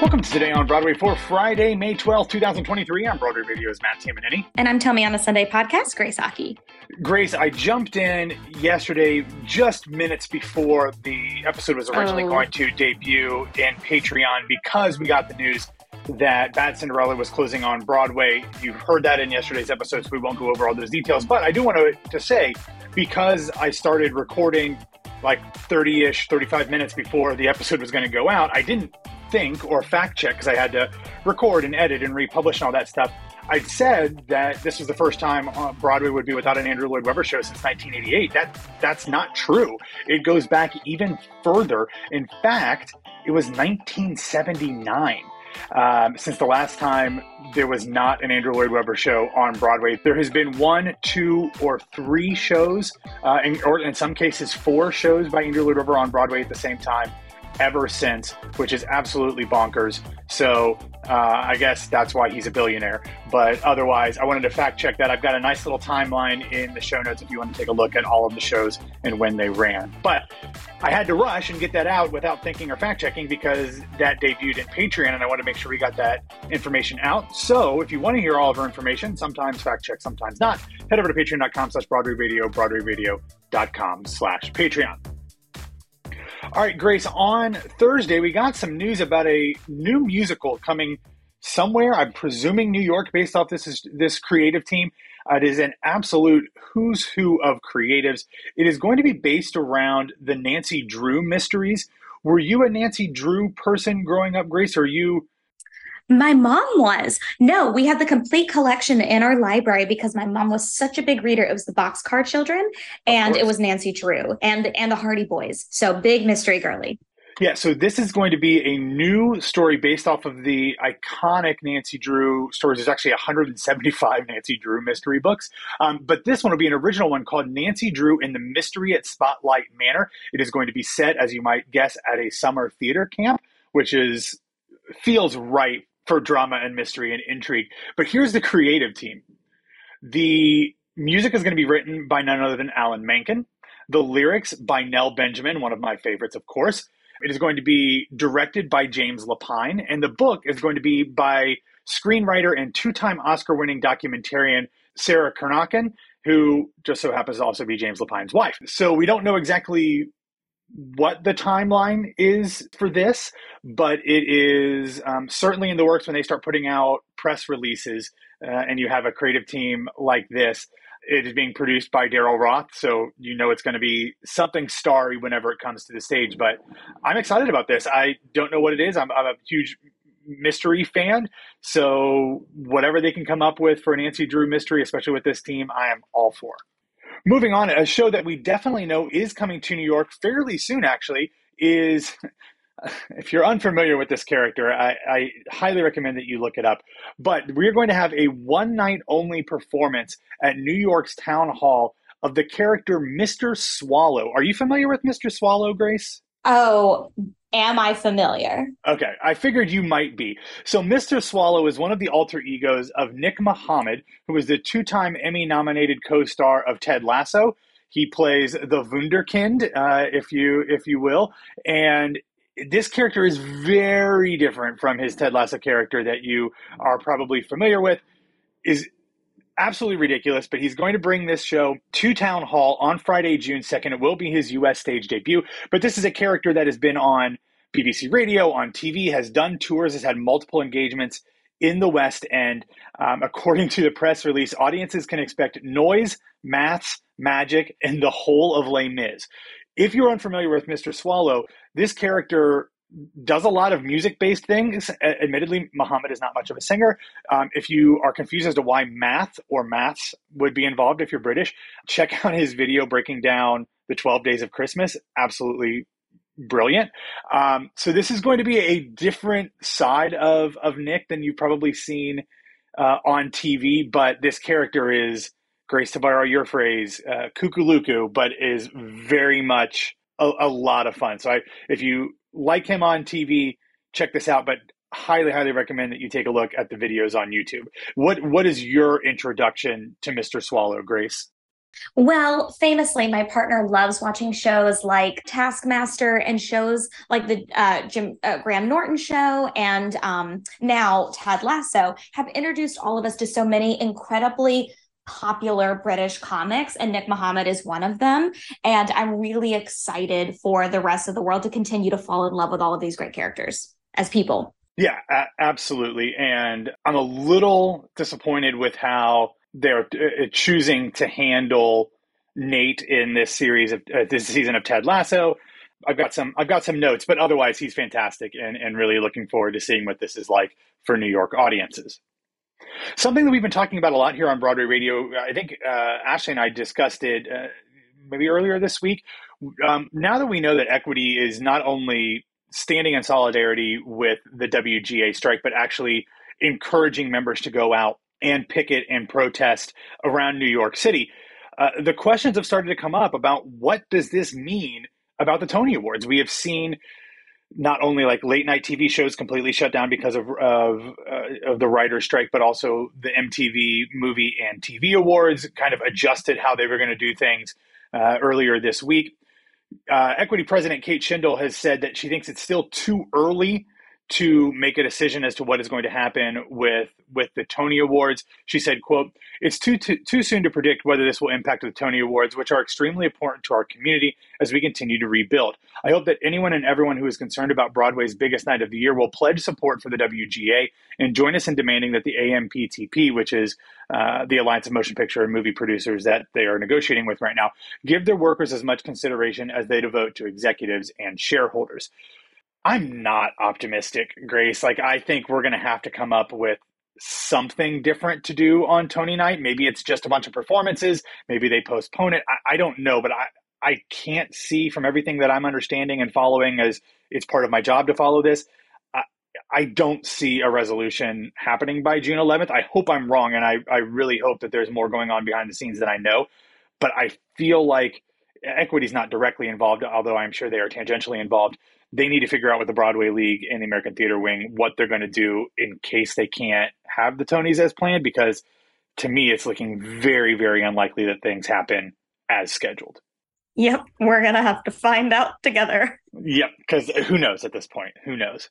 Welcome to Today on Broadway for Friday, May 12th, 2023. I'm Broadway Radio's Matt Tamanini. And I'm Tell Me on a Sunday podcast, Grace Aki. Grace, I jumped in yesterday just minutes before the episode was originally Oh. going to debut in Patreon because we got the news that Bad Cinderella was closing on Broadway. You heard that in yesterday's episode, so we won't go over all those details. But I do want to, to say, because I started recording like 30 ish, 35 minutes before the episode was going to go out, I didn't think or fact check because I had to record and edit and republish and all that stuff. I'd said that this was the first time uh, Broadway would be without an Andrew Lloyd Webber show since 1988. That that's not true. It goes back even further. In fact, it was 1979 um, since the last time there was not an Andrew Lloyd Webber show on Broadway. There has been one, two, or three shows, uh, or in some cases, four shows by Andrew Lloyd Webber on Broadway at the same time ever since, which is absolutely bonkers. So uh, I guess that's why he's a billionaire. But otherwise, I wanted to fact check that. I've got a nice little timeline in the show notes if you want to take a look at all of the shows and when they ran. But I had to rush and get that out without thinking or fact checking because that debuted in Patreon and I want to make sure we got that information out. So if you want to hear all of our information, sometimes fact check, sometimes not, head over to patreon.com slash Broadway Radio, BroadwayRadio.com slash Patreon. All right, Grace, on Thursday, we got some news about a new musical coming somewhere. I'm presuming New York, based off this is this creative team. Uh, it is an absolute who's who of creatives. It is going to be based around the Nancy Drew mysteries. Were you a Nancy Drew person growing up, Grace? Or are you My mom was. No, we had the complete collection in our library because my mom was such a big reader. It was the Boxcar Children and it was Nancy Drew and and the Hardy Boys. So big mystery girly. Yeah, so this is going to be a new story based off of the iconic Nancy Drew stories. There's actually 175 Nancy Drew mystery books, um, but this one will be an original one called Nancy Drew in the Mystery at Spotlight Manor. It is going to be set, as you might guess, at a summer theater camp, which is feels right for drama and mystery and intrigue. But here's the creative team. The music is going to be written by none other than Alan Menken. The lyrics by Nell Benjamin, one of my favorites, of course. It is going to be directed by James Lapine, and the book is going to be by screenwriter and two-time Oscar-winning documentarian Sarah Kernochan, who just so happens to also be James Lapine's wife. So we don't know exactly what the timeline is for this, but it is um, certainly in the works when they start putting out press releases uh, and you have a creative team like this. It is being produced by Daryl Roth, so you know it's going to be something starry whenever it comes to the stage. But I'm excited about this. I don't know what it is. I'm, I'm a huge mystery fan, so whatever they can come up with for a Nancy Drew mystery, especially with this team, I am all for. Moving on, a show that we definitely know is coming to New York fairly soon, actually, is if you're unfamiliar with this character, I, I highly recommend that you look it up. But we're going to have a one night only performance at New York's Town Hall of the character Mr. Swallow. Are you familiar with Mr. Swallow, Grace? Oh, am I familiar? Okay, I figured you might be. So, Mr. Swallow is one of the alter egos of Nick Mohammed, who is the two time Emmy nominated co star of Ted Lasso. He plays the Wunderkind, uh, if you if you will, and this character is very different from his Ted Lasso character that you are probably familiar with. Is absolutely ridiculous, but he's going to bring this show to Town Hall on Friday, June 2nd. It will be his US stage debut, but this is a character that has been on BBC Radio, on TV, has done tours, has had multiple engagements in the West End. Um, according to the press release, audiences can expect noise, maths, magic, and the whole of Les Mis. If you're unfamiliar with Mr. Swallow, this character does a lot of music based things. Admittedly, Mohammed is not much of a singer. Um, if you are confused as to why math or maths would be involved if you're British, check out his video breaking down the 12 days of Christmas. Absolutely brilliant. Um, so this is going to be a different side of, of Nick than you've probably seen uh, on TV, but this character is, Grace, to borrow your phrase, uh, cuckoo but is very much a, a lot of fun. So I, if you like him on TV, check this out. But highly, highly recommend that you take a look at the videos on YouTube. What What is your introduction to Mr. Swallow, Grace? Well, famously, my partner loves watching shows like Taskmaster and shows like the uh, Jim uh, Graham Norton show and um, now Ted Lasso have introduced all of us to so many incredibly popular British comics, and Nick Mohammed is one of them. And I'm really excited for the rest of the world to continue to fall in love with all of these great characters as people. Yeah, a- absolutely. And I'm a little disappointed with how they're uh, choosing to handle Nate in this series of uh, this season of Ted Lasso. I've got some I've got some notes, but otherwise he's fantastic and, and really looking forward to seeing what this is like for New York audiences. Something that we've been talking about a lot here on Broadway Radio, I think uh, Ashley and I discussed it uh, maybe earlier this week. Um, now that we know that equity is not only standing in solidarity with the WGA strike, but actually encouraging members to go out and picket and protest around New York City. Uh, the questions have started to come up about what does this mean about the Tony Awards? We have seen not only like late night TV shows completely shut down because of of, uh, of the writer's strike, but also the MTV Movie and TV Awards kind of adjusted how they were going to do things uh, earlier this week. Uh, Equity President Kate Shindle has said that she thinks it's still too early to make a decision as to what is going to happen with with the Tony Awards. She said, "quote It's too, too too soon to predict whether this will impact the Tony Awards, which are extremely important to our community as we continue to rebuild. I hope that anyone and everyone who is concerned about Broadway's biggest night of the year will pledge support for the WGA and join us in demanding that the AMPTP, which is uh, the Alliance of Motion Picture and Movie Producers that they are negotiating with right now, give their workers as much consideration as they devote to executives and shareholders." I'm not optimistic, Grace. Like, I think we're going to have to come up with something different to do on Tony night. Maybe it's just a bunch of performances. Maybe they postpone it. I, I don't know, but I, I can't see from everything that I'm understanding and following as it's part of my job to follow this. I, I don't see a resolution happening by June 11th. I hope I'm wrong, and I, I really hope that there's more going on behind the scenes than I know. But I feel like equity's not directly involved, although I'm sure they are tangentially involved they need to figure out with the Broadway League and the American Theater Wing what they're going to do in case they can't have the Tonys as planned. Because to me, it's looking very, very unlikely that things happen as scheduled. Yep, we're going to have to find out together. Yep, because who knows at this point? Who knows?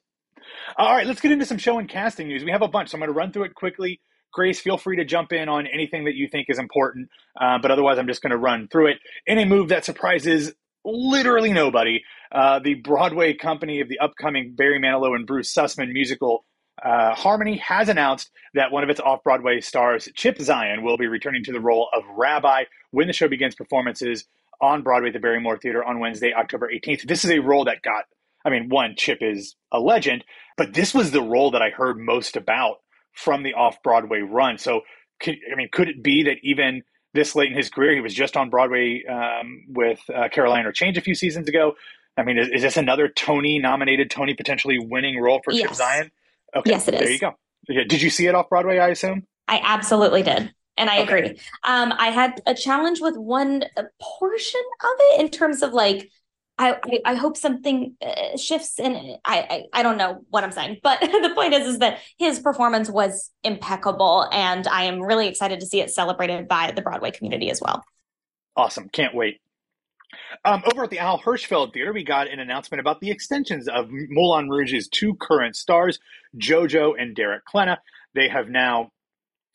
All right, let's get into some show and casting news. We have a bunch, so I'm going to run through it quickly. Grace, feel free to jump in on anything that you think is important, uh, but otherwise, I'm just going to run through it. In a move that surprises literally nobody, uh, the Broadway company of the upcoming Barry Manilow and Bruce Sussman musical uh, Harmony has announced that one of its off Broadway stars, Chip Zien, will be returning to the role of Rabbi when the show begins performances on Broadway at the Barrymore Theater on Wednesday, October 18th. This is a role that got, I mean, one, Chip is a legend, but this was the role that I heard most about from the off Broadway run. So, could, I mean, could it be that even this late in his career, he was just on Broadway um, with uh, Caroline or Change a few seasons ago? I mean, is, is this another Tony nominated, Tony potentially winning role for yes. Chip Zien? Okay, yes, it is. There you go. Did you see it off Broadway? I assume. I absolutely did. And I okay. agree. Um, I had a challenge with one portion of it in terms of like, I, I, hope something uh, shifts and I, I, I don't know what I'm saying, but the point is is that his performance was impeccable and I am really excited to see it celebrated by the Broadway community as well. Awesome. Can't wait. Um, over at the Al Hirschfeld Theater, we got an announcement about the extensions of Moulin Rouge's two current stars, JoJo and Derek Klena. They have now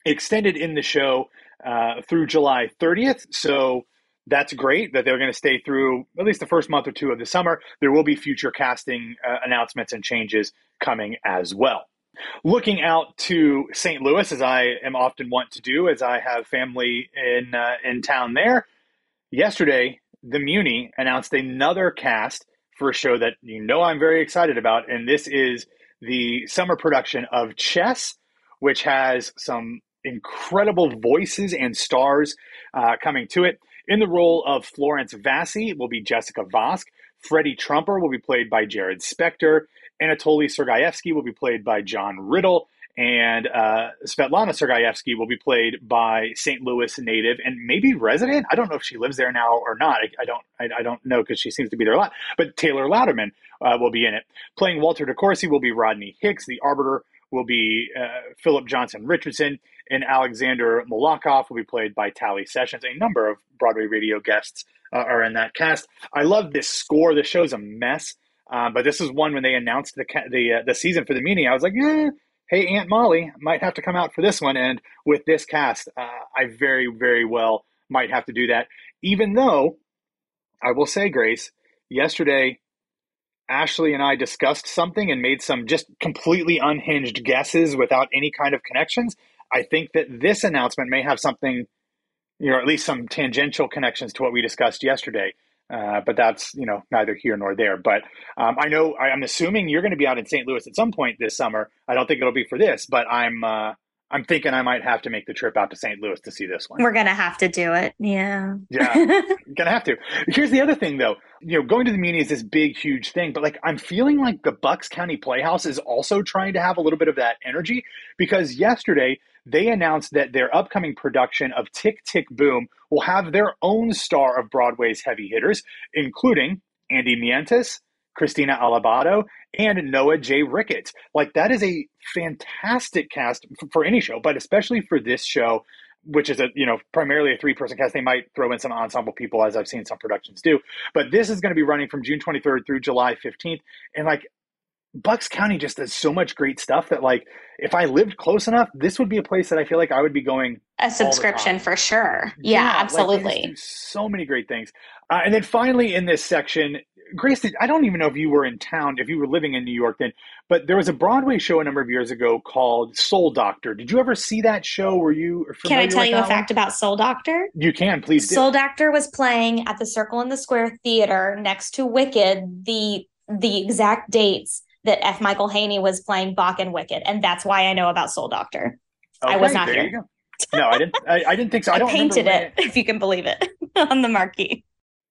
extended in the show uh, through July 30th. So that's great that they're going to stay through at least the first month or two of the summer. There will be future casting uh, announcements and changes coming as well. Looking out to St. Louis, as I am often want to do, as I have family in uh, in town there. Yesterday, the Muny announced another cast for a show that you know I'm very excited about, and this is the summer production of Chess, which has some incredible voices and stars uh, coming to it. In the role of Florence Vassy will be Jessica Vosk. Freddie Trumper will be played by Jarrod Spector. Anatoly Sergievsky will be played by John Riddle and uh, Svetlana Sergievsky will be played by St. Louis native and maybe resident. I don't know if she lives there now or not. I, I don't. I, I, don't know because she seems to be there a lot. But Taylor Louderman uh, will be in it. Playing Walter DeCourcy will be Rodney Hicks. The Arbiter will be uh, Philip Johnson Richardson, and Alexander Molokov will be played by Tally Sessions. A number of Broadway radio guests uh, are in that cast. I love this score. The show's a mess, um, but this is one when they announced the the uh, the season for the meeting. I was like, eh, hey, Aunt Molly might have to come out for this one. And with this cast, uh, I very very well might have to do that. Even though I will say, Grace, yesterday Ashley and I discussed something and made some just completely unhinged guesses without any kind of connections. I think that this announcement may have something, you know, at least some tangential connections to what we discussed yesterday. Uh, but that's you know neither here nor there. But um, I know I'm assuming you're going to be out in St. Louis at some point this summer. I don't think it'll be for this, but I'm uh, I'm thinking I might have to make the trip out to St. Louis to see this one. We're gonna have to do it. Yeah. Yeah. gonna have to. Here's the other thing though. You know, going to the Muny is this big, huge thing, but like I'm feeling like the Bucks County Playhouse is also trying to have a little bit of that energy because yesterday they announced that their upcoming production of Tick Tick Boom will have their own star of Broadway's heavy hitters, including Andy Mientus, Krystina Alabado, and Noah J. Ricketts. Like that is a fantastic cast for any show, but especially for this show, which is a you know primarily a three person cast. They might throw in some ensemble people, as I've seen some productions do. But this is going to be running from June 23rd through July 15th, and like Bucks County just does so much great stuff that like if I lived close enough, this would be a place that I feel like I would be going. A subscription for sure. Yeah, yeah absolutely. Like so many great things. Uh, and then finally in this section, Grace, I don't even know if you were in town, if you were living in New York then, but there was a Broadway show a number of years ago called Soul Doctor. Did you ever see that show? Were you Can I tell you a one? fact about Soul Doctor? You can, please. Soul do. Doctor was playing at the Circle in the Square Theater next to Wicked the the exact dates that F. Michael Haynie was playing Boq and Wicked, and that's why I know about Soul Doctor. Okay, I was not here. No, I didn't. I, I, didn't think so. I, I painted it, if you can believe it, on the marquee.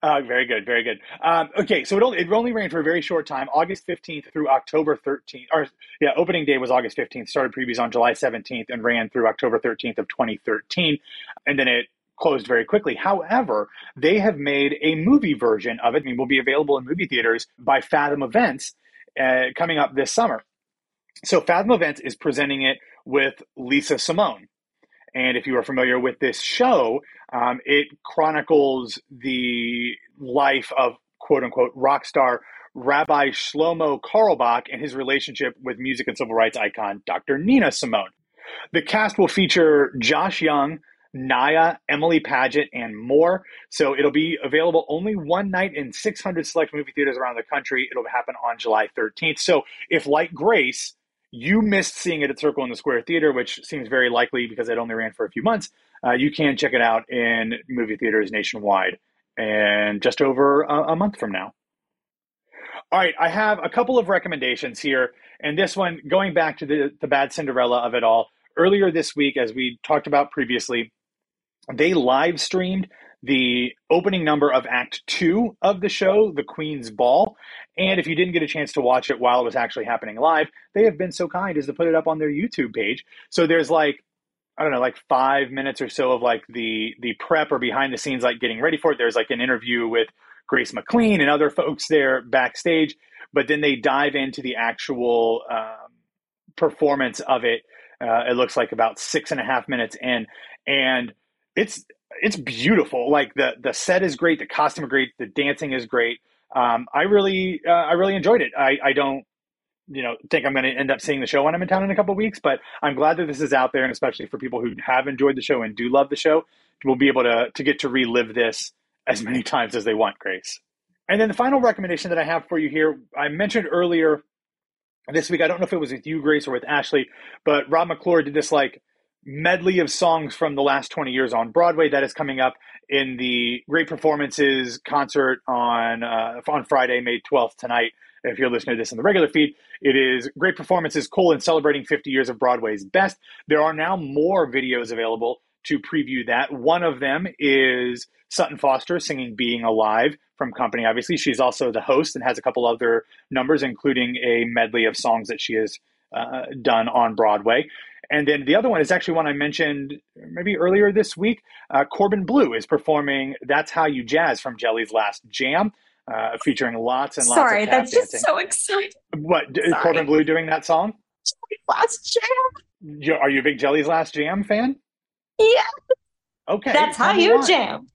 Uh, very good, very good. Um, okay, so it only, it only ran for a very short time, August 15th through October 13th. Or yeah, opening day was August 15th. Started previews on July 17th and ran through October 13th of 2013, and then it closed very quickly. However, they have made a movie version of it, and will be available in movie theaters by Fathom Events uh, coming up this summer. So Fathom Events is presenting it with Lisa Simone. And if you are familiar with this show, um, it chronicles the life of quote unquote rock star Rabbi Shlomo Carlebach and his relationship with music and civil rights icon Dr. Nina Simone. The cast will feature Josh Young, Naya, Emily Paget, and more. So it'll be available only one night in 600 select movie theaters around the country. It'll happen on July 13th. So if, like Grace, you missed seeing it at Circle in the Square Theater, which seems very likely because it only ran for a few months. Uh, you can check it out in movie theaters nationwide and just over a, a month from now. All right, I have a couple of recommendations here. And this one, going back to the, the bad Cinderella of it all, earlier this week, as we talked about previously, they live streamed the opening number of Act Two of the show, The Queen's Ball. And if you didn't get a chance to watch it while it was actually happening live, they have been so kind as to put it up on their YouTube page. So there's like I don't know, like five minutes or so of like the the prep or behind the scenes, like getting ready for it. There's like an interview with Grace McLean and other folks there backstage, but then they dive into the actual um, performance of it. Uh, it looks like about six and a half minutes in, and it's it's beautiful. Like the the set is great, the costume is great, the dancing is great. Um, I really uh, I really enjoyed it. I, I don't you know think I'm going to end up seeing the show when I'm in town in a couple weeks, but I'm glad that this is out there, and especially for people who have enjoyed the show and do love the show, will be able to to get to relive this as many times as they want. Grace. And then the final recommendation that I have for you here, I mentioned earlier this week. I don't know if it was with you, Grace, or with Ashley, but Rob McClure did this like medley of songs from the last 20 years on Broadway that is coming up in the Great Performances concert on uh, on Friday, May 12th tonight. If you're listening to this in the regular feed, it is Great Performances colon celebrating 50 years of Broadway's best. There are now more videos available to preview that. One of them is Sutton Foster singing Being Alive from Company. Obviously, she's also the host and has a couple other numbers, including a medley of songs that she has uh, done on Broadway. And then the other one is actually one I mentioned maybe earlier this week. Uh, Corbin Bleu is performing That's How You Jazz from Jelly's Last Jam, uh, featuring lots and lots Sorry, of Sorry, that's just so exciting. What, Sorry. Corbin Bleu doing that song? Jelly's Last Jam. You- Are you a big Jelly's Last Jam fan? Yeah, Okay, that's how you why. jam.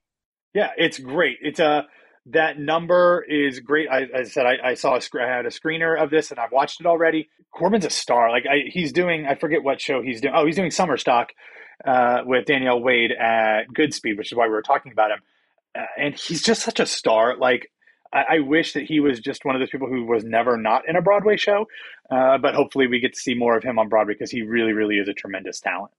Yeah, it's great. It's a that number is great. I, I said, I, I saw a sc- I had a screener of this, and I've watched it already. Corbin's a star. Like I, he's doing, I forget what show he's doing. Oh, he's doing Summer Stock uh, with Danielle Wade at Goodspeed, which is why we were talking about him. Uh, and he's just such a star. Like I, I wish that he was just one of those people who was never not in a Broadway show. Uh, but hopefully, we get to see more of him on Broadway because he really, really is a tremendous talent.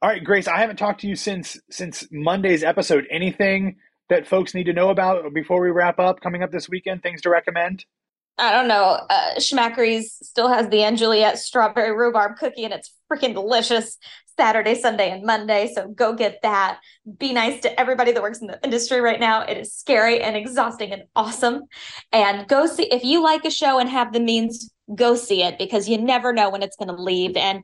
All right, Grace, I haven't talked to you since since Monday's episode. Anything that folks need to know about before we wrap up coming up this weekend? Things to recommend? I don't know. Uh, Schmackary's still has the Anne Juliet strawberry rhubarb cookie, and it's freaking delicious. Saturday, Sunday, and Monday. So go get that. Be nice to everybody that works in the industry right now. It is scary and exhausting and awesome. And go see if you like a show and have the means, go see it because you never know when it's going to leave. And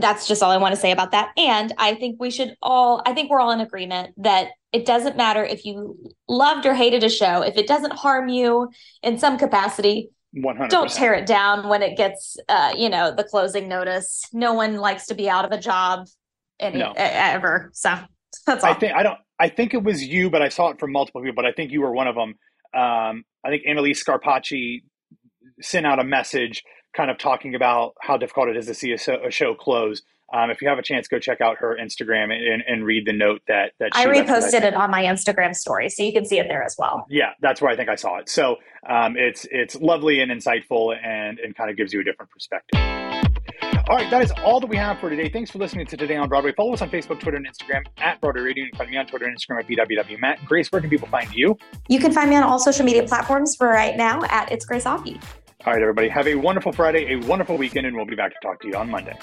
that's just all I want to say about that. And I think we should all, I think we're all in agreement that it doesn't matter if you loved or hated a show, if it doesn't harm you in some capacity, One hundred. don't tear it down when it gets uh you know the closing notice no one likes to be out of a job any No. ever so that's all I think I don't. I think it was you, but I saw it from multiple people. But I think you were one of them. Um, I think Annalise Scarpacci sent out a message, kind of talking about how difficult it is to see a, so, a show close. Um, if you have a chance, go check out her Instagram and, and read the note that that i she left, 'cause reposted it on my instagram story so you can see it there as well Yeah, that's where I think I saw it. So um, it's it's lovely and insightful, and and kind of gives you a different perspective. All right, that is all that we have for today. Thanks for listening to Today on Broadway. Follow us on Facebook, Twitter, and Instagram at Broadway Radio. You can find me on Twitter and Instagram at BWW Matt. Grace, where can people find you? you can find me on all social media platforms for right now at it's grace Aki. All right, everybody, have a wonderful Friday, a wonderful weekend, and we'll be back to talk to you on Monday.